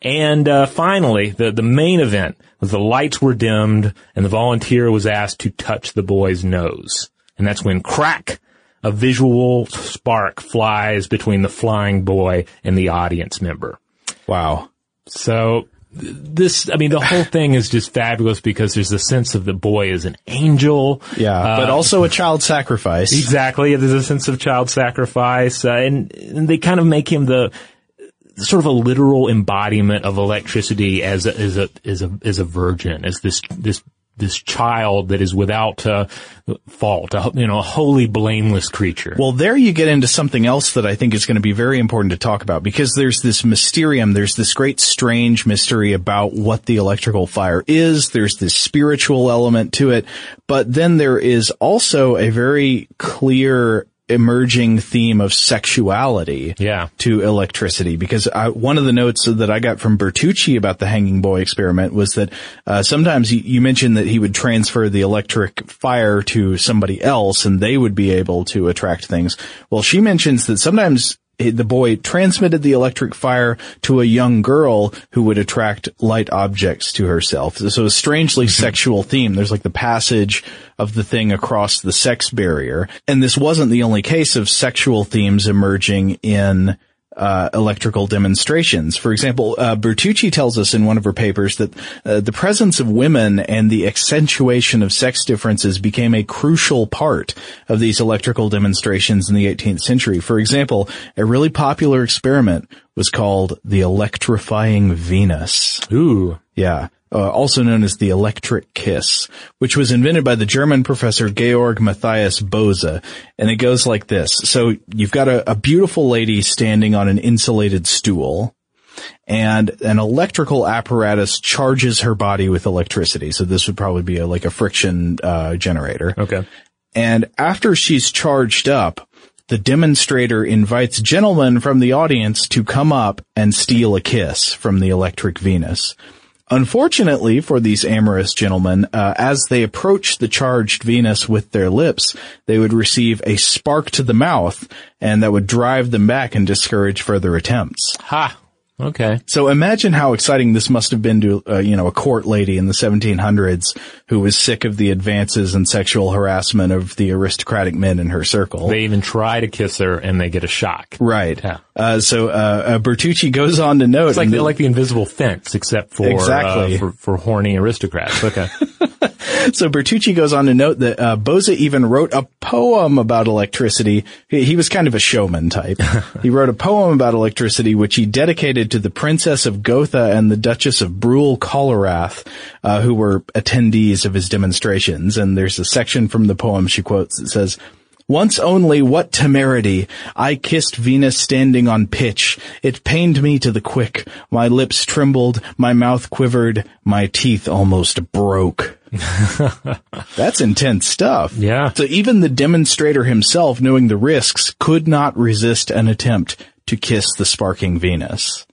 And uh, finally, the the main event was the lights were dimmed and the volunteer was asked to touch the boy's nose. And that's when crack, a visual spark flies between the flying boy and the audience member. Wow. So this, I mean, the whole thing is just fabulous because there's a sense of the boy as an angel. Yeah, uh, but also a child sacrifice. Exactly. There's a sense of child sacrifice, uh, and, and they kind of make him the sort of a literal embodiment of electricity as a, as a, as a, as a virgin, as this, this this child that is without uh, fault, a, you know, a wholly blameless creature. Well, there you get into something else that I think is going to be very important to talk about because there's this mysterium, there's this great strange mystery about what the electrical fire is. There's this spiritual element to it, but then there is also a very clear emerging theme of sexuality yeah. to electricity because I, one of the notes that I got from Bertucci about the hanging boy experiment was that uh, sometimes you, you, mentioned that he would transfer the electric fire to somebody else and they would be able to attract things. Well, she mentions that sometimes the boy transmitted the electric fire to a young girl who would attract light objects to herself. So a strangely mm-hmm. sexual theme. There's like the passage of the thing across the sex barrier. And this wasn't the only case of sexual themes emerging in uh, electrical demonstrations. For example, uh, Bertucci tells us in one of her papers that uh, the presence of women and the accentuation of sex differences became a crucial part of these electrical demonstrations in the 18th century. For example, a really popular experiment was called the electrifying Venus. Ooh. Yeah uh, also known as the electric kiss, which was invented by the German professor Georg Matthias Bose. And it goes like this. So you've got a, a beautiful lady standing on an insulated stool and an electrical apparatus charges her body with electricity. So this would probably be a, like a friction uh, generator. Okay. And after she's charged up, the demonstrator invites gentlemen from the audience to come up and steal a kiss from the electric Venus. Unfortunately for these amorous gentlemen, uh, as they approached the charged Venus with their lips, they would receive a spark to the mouth, and that would drive them back and discourage further attempts. Ha! Okay. So imagine how exciting this must have been to, uh, you know, a court lady in the 1700s who was sick of the advances and sexual harassment of the aristocratic men in her circle. They even try to kiss her and they get a shock. Right. Yeah. Uh, so, uh, uh Bertucci goes on to note. It's like, the, like the invisible fence except for, uh, exactly. for, for horny aristocrats. Okay. [LAUGHS] so Bertucci goes on to note that uh, Bose even wrote a poem about electricity. He, he was kind of a showman type. [LAUGHS] he wrote a poem about electricity, which he dedicated to the Princess of Gotha and the Duchess of Brule Colerath, uh, who were attendees of his demonstrations. And there's a section from the poem she quotes that says, once only, what temerity! I kissed Venus standing on pitch. It pained me to the quick. My lips trembled, my mouth quivered, my teeth almost broke. [LAUGHS] That's intense stuff. Yeah. So even the demonstrator himself, knowing the risks, could not resist an attempt to kiss the sparking Venus.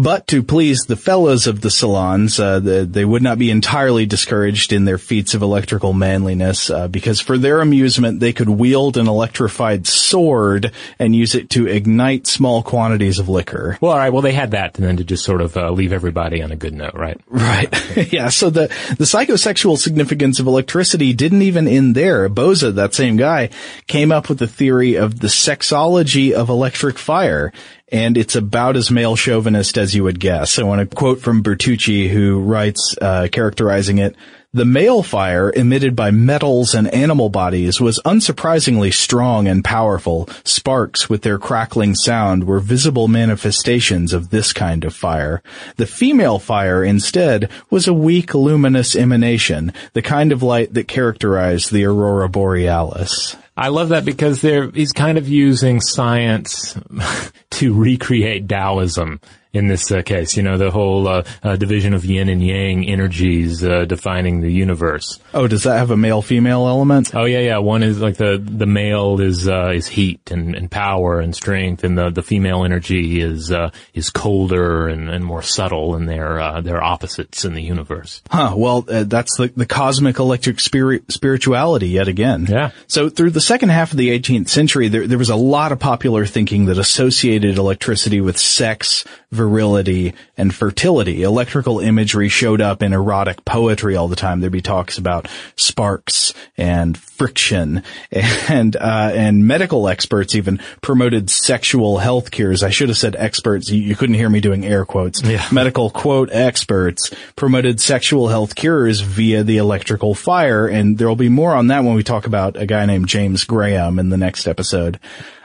But to please the fellows of the salons, uh, the, they would not be entirely discouraged in their feats of electrical manliness, uh, because for their amusement, they could wield an electrified sword and use it to ignite small quantities of liquor. Well, all right. Well, they had that, and then to just sort of uh, leave everybody on a good note, right? Right. [LAUGHS] yeah. So the the psychosexual significance of electricity didn't even end there. Bose, that same guy, came up with the theory of the sexology of electric fire and it's about as male chauvinist as you would guess. I want to quote from Bertucci, who writes, uh, characterizing it, the male fire emitted by metals and animal bodies was unsurprisingly strong and powerful. Sparks with their crackling sound were visible manifestations of this kind of fire. The female fire instead was a weak luminous emanation, the kind of light that characterized the aurora borealis. I love that because he's kind of using science [LAUGHS] to recreate Taoism in this uh, case. You know, the whole uh, uh, division of yin and yang energies uh, defining the universe. Oh, does that have a male female element? Oh yeah, yeah. One is like the the male is uh, is heat and, and power and strength, and the the female energy is uh, is colder and, and more subtle, and they're they're opposites in the universe. Huh. Well, that's the the cosmic electric spirit spirituality yet again. Yeah. So through the second half of the 18th century, there there was a lot of popular thinking that associated electricity with sex virility, and fertility. Electrical imagery showed up in erotic poetry all the time. There'd be talks about sparks and friction [LAUGHS] and, uh, and medical experts even promoted sexual health cures. I should have said experts. You, you couldn't hear me doing air quotes. Yeah. Medical quote experts promoted sexual health cures via the electrical fire. And there'll be more on that when we talk about a guy named James Graham in the next episode.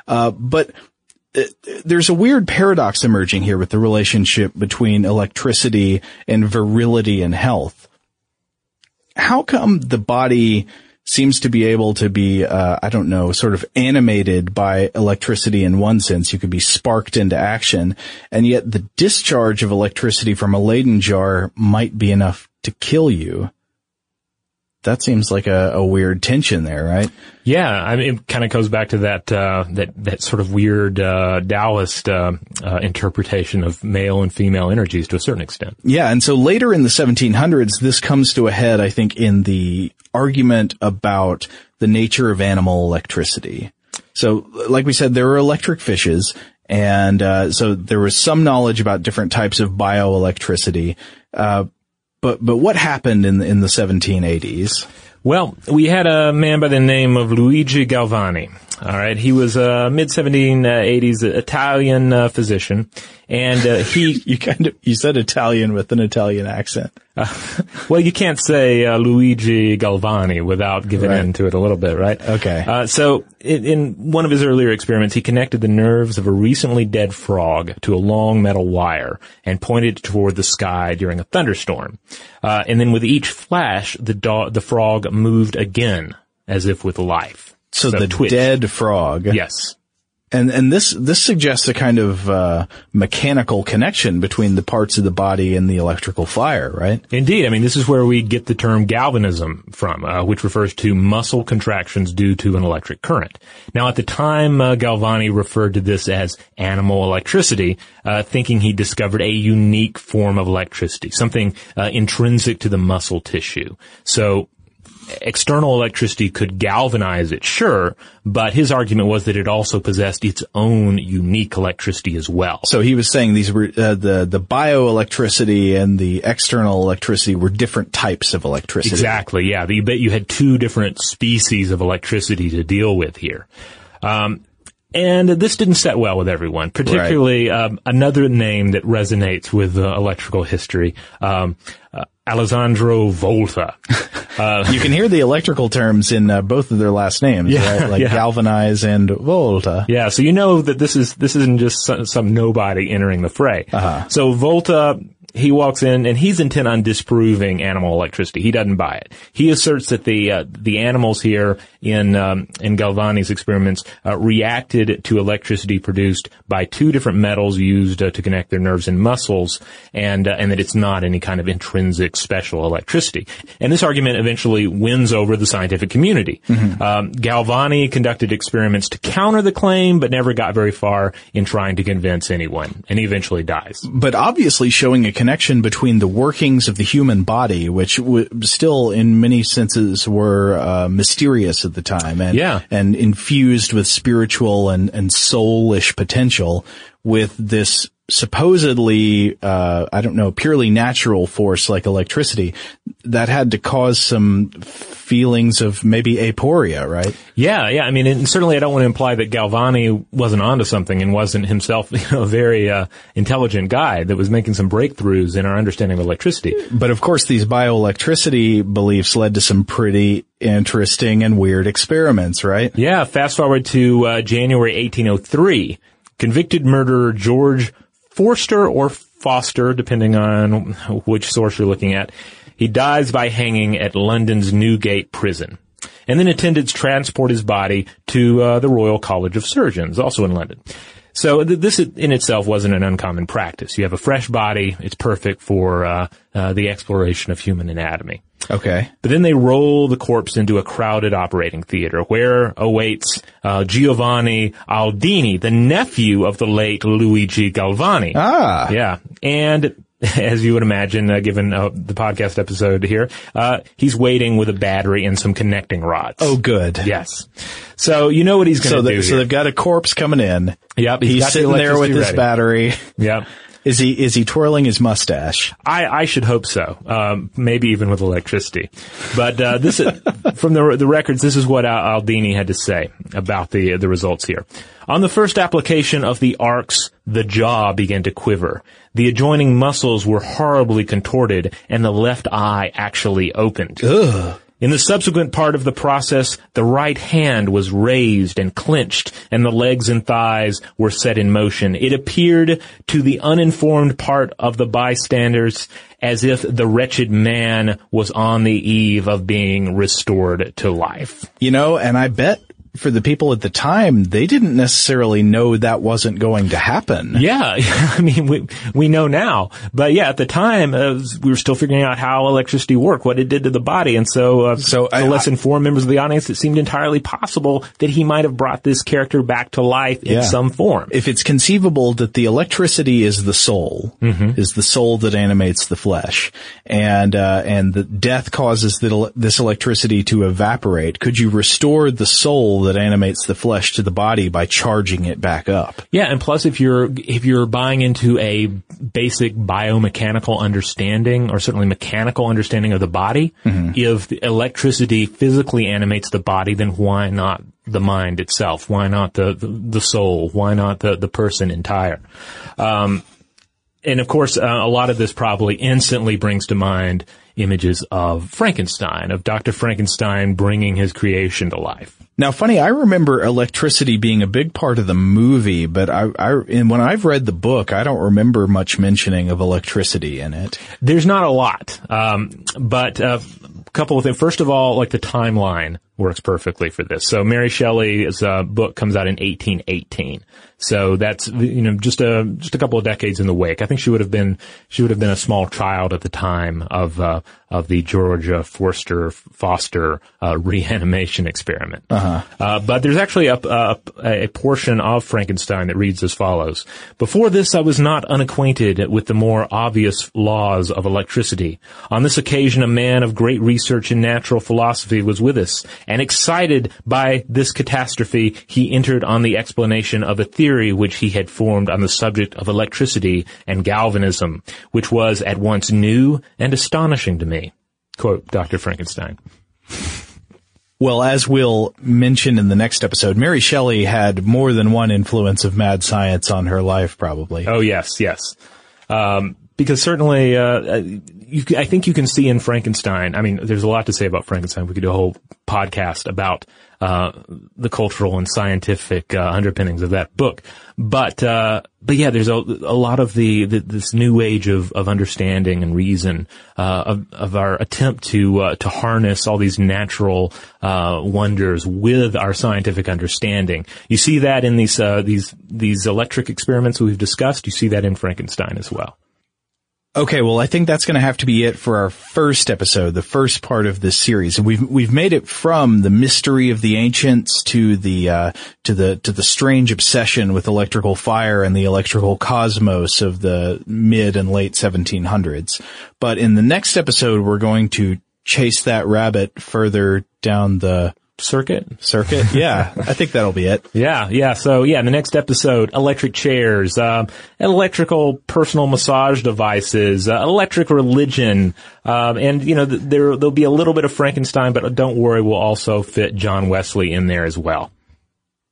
Uh, but there's a weird paradox emerging here with the relationship between electricity and virility and health. How come the body seems to be able to be, uh, I don't know, sort of animated by electricity in one sense. You could be sparked into action. And yet the discharge of electricity from a Leyden jar might be enough to kill you that seems like a, a, weird tension there, right? Yeah, I mean, it kind of goes back to that uh, that that sort of weird uh, Taoist uh, uh, interpretation of male and female energies to a certain extent. Yeah, and so later in the 1700s, this comes to a head, I think, in the argument about the nature of animal electricity. So, like we said, there were electric fishes, and uh, so there was some knowledge about different types of bioelectricity. Uh, but but what happened in in the 1780s? Well, we had a man by the name of Luigi Galvani. All right, he was a mid 1780s Italian uh, physician, and uh, he [LAUGHS] you kind of you said Italian with an Italian accent. Uh, [LAUGHS] well, you can't say uh, Luigi Galvani without giving right. into it a little bit, right? Okay. Uh, so, in, in, one of his earlier experiments, he connected the nerves of a recently dead frog to a long metal wire and pointed it toward the sky during a thunderstorm. Uh, and then, with each flash, the the frog moved again, as if with life. So, so the twitched. dead frog. Yes. And and this this suggests a kind of uh, mechanical connection between the parts of the body and the electrical fire, right? Indeed. I mean, this is where we get the term galvanism from, uh, which refers to muscle contractions due to an electric current. Now, at the time, uh, Galvani referred to this as animal electricity, uh, thinking he discovered a unique form of electricity, something uh, intrinsic to the muscle tissue. So external electricity could galvanize it, sure, but his argument was that it also possessed its own unique electricity as well. So he was saying these were uh, the the bioelectricity and the external electricity were different types of electricity. Exactly. Yeah, you bet you had two different species of electricity to deal with here. Um, and this didn't set well with everyone, particularly right. um, another name that resonates with uh, electrical history, um, uh, Alessandro Volta. Uh, [LAUGHS] you can hear the electrical terms in uh, both of their last names, yeah, right? Like yeah. galvanize and Volta. Yeah, so you know that this is this isn't just some, some nobody entering the fray. Uh-huh. So Volta he walks in and he's intent on disproving animal electricity. He doesn't buy it. He asserts that the uh, the animals here in um, in Galvani's experiments uh, reacted to electricity produced by two different metals used uh, to connect their nerves and muscles, and uh, and that it's not any kind of intrinsic special electricity. And this argument eventually wins over the scientific community. Mm-hmm. Um, Galvani conducted experiments to counter the claim, but never got very far in trying to convince anyone, and he eventually dies. But obviously, showing a connection between the workings of the human body, which w- still in many senses were uh, mysterious at the time and, yeah. and infused with spiritual and, and soulish potential with this supposedly, uh, I don't know, purely natural force like electricity that had to cause some feelings of maybe aporia, right? Yeah, yeah. I mean, and certainly I don't want to imply that Galvani wasn't onto something and wasn't himself, [LAUGHS] you know, a very, uh, intelligent guy that was making some breakthroughs in our understanding of electricity. But of course, these bioelectricity beliefs led to some pretty interesting and weird experiments, right? Yeah. Fast forward to, uh, January 1803. Convicted murderer George Forster or Foster, depending on which source you're looking at. He dies by hanging at London's Newgate prison. And then attendants transport his body to uh, the Royal College of Surgeons, also in London. So th- this in itself wasn't an uncommon practice. You have a fresh body; it's perfect for uh, uh, the exploration of human anatomy. Okay. But then they roll the corpse into a crowded operating theater where awaits uh, Giovanni Aldini, the nephew of the late Luigi Galvani. Ah. Yeah. And [LAUGHS] as you would imagine, uh, given uh, the podcast episode here, uh, he's waiting with a battery and some connecting rods. Oh, good. Yes. So you know what he's going to so do. So they've got a corpse coming in. Yep. He's, he's sitting the there with ready. his battery. Yep. Is he is he twirling his mustache? I, I should hope so. Um, maybe even with electricity. But uh, this is, [LAUGHS] from the the records, this is what Aldini had to say about the the results here. On the first application of the arcs, the jaw began to quiver. The adjoining muscles were horribly contorted, and the left eye actually opened. Ugh. In the subsequent part of the process, the right hand was raised and clenched, and the legs and thighs were set in motion. It appeared to the uninformed part of the bystanders as if the wretched man was on the eve of being restored to life. You know, and I bet for the people at the time, they didn't necessarily know that wasn't going to happen. Yeah, [LAUGHS] I mean, we we know now, but yeah, at the time uh, we were still figuring out how electricity worked, what it did to the body, and so uh, So I- less informed members of the audience, it seemed entirely possible that he might have brought this character back to life in Yeah. some form. If it's conceivable that the electricity is the soul, is the soul that animates the flesh, and uh, and that death causes the, this electricity to evaporate, could you restore the soul that animates the flesh to the body by charging it back up? Yeah, and plus if you're if you're buying into a basic biomechanical understanding or certainly mechanical understanding of the body, if electricity physically animates the body, then why not the mind itself? Why not the the, the soul? Why not the the person entire? Um, and of course, uh, a lot of this probably instantly brings to mind images of Frankenstein, of Dr. Frankenstein bringing his creation to life. Now, funny, I remember electricity being a big part of the movie, but I, I, and when I've read the book, I don't remember much mentioning of electricity in it. There's not a lot, um, but uh, a couple of things. First of all, like the timeline works perfectly for this. So Mary Shelley's uh, book comes out in 1818. So that's you know just a just a couple of decades in the wake. I think she would have been she would have been a small child at the time of uh, of the Georgia Forster Foster uh, [LAUGHS] reanimation experiment. Uh, but there's actually a, a, a portion of Frankenstein that reads as follows. Before this, I was not unacquainted with the more obvious laws of electricity. On this occasion, a man of great research in natural philosophy was with us, and excited by this catastrophe, he entered on the explanation of a theory which he had formed on the subject of electricity and galvanism, which was at once new and astonishing to me. Quote, Dr. Frankenstein. Well, as we'll mention in the next episode, Mary Shelley had more than one influence of mad science on her life, probably. Oh yes, yes. Um, because certainly, uh, you, I think you can see in Frankenstein. I mean, there's a lot to say about Frankenstein. We could do a whole podcast about uh, the cultural and scientific uh, underpinnings of that book. But uh, but yeah, there's a, a lot of the, the this new age of, of understanding and reason uh, of, of our attempt to uh, to harness all these natural uh, wonders with our scientific understanding. You see that in these uh, these these electric experiments we've discussed. You see that in Frankenstein as well. Okay, well, I think that's going to have to be it for our first episode, the first part of this series. We've we've made it from the mystery of the ancients to the uh, to the to the strange obsession with electrical fire and the electrical cosmos of the mid and late 1700s. But in the next episode, we're going to chase that rabbit further down the Circuit. circuit. Yeah, [LAUGHS] I think that'll be it. Yeah, yeah. So yeah, the next episode, electric chairs, um, electrical personal massage devices, uh, electric religion, um, and you know th- there there'll be a little bit of Frankenstein, but don't worry, we'll also fit John Wesley in there as well.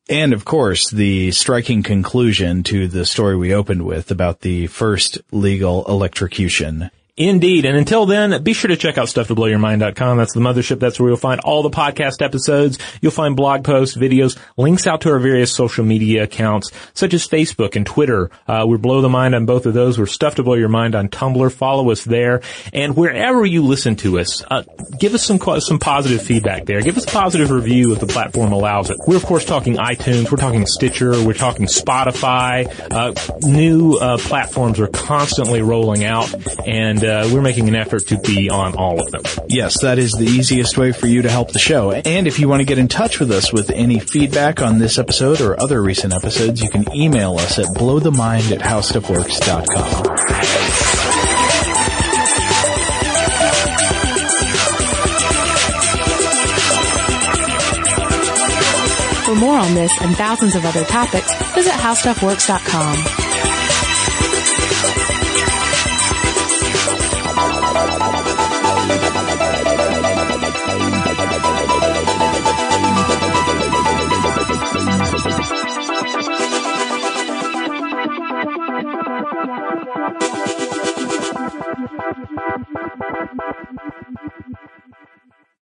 And of course, the striking conclusion to the story we opened with about the first legal electrocution. Indeed. And until then, be sure to check out stufftoblowyourmind.com. That's the mothership. That's where you'll find all the podcast episodes. You'll find blog posts, videos, links out to our various social media accounts, such as Facebook and Twitter. Uh, we're Blow the Mind on both of those. We're Stuff to Blow Your Mind on Tumblr. Follow us there. And wherever you listen to us, uh, give us some, some positive feedback there. Give us a positive review if the platform allows it. We're of course talking iTunes. We're talking Stitcher. We're talking Spotify. Uh, new, uh, platforms are constantly rolling out and, uh, we're making an effort to be on all of them. Yes, that is the easiest way for you to help the show. And if you want to get in touch with us with any feedback on this episode or other recent episodes, you can email us at blowthemind at howstuffworks.com. For more on this and thousands of other topics, visit howstuffworks.com. Thank you.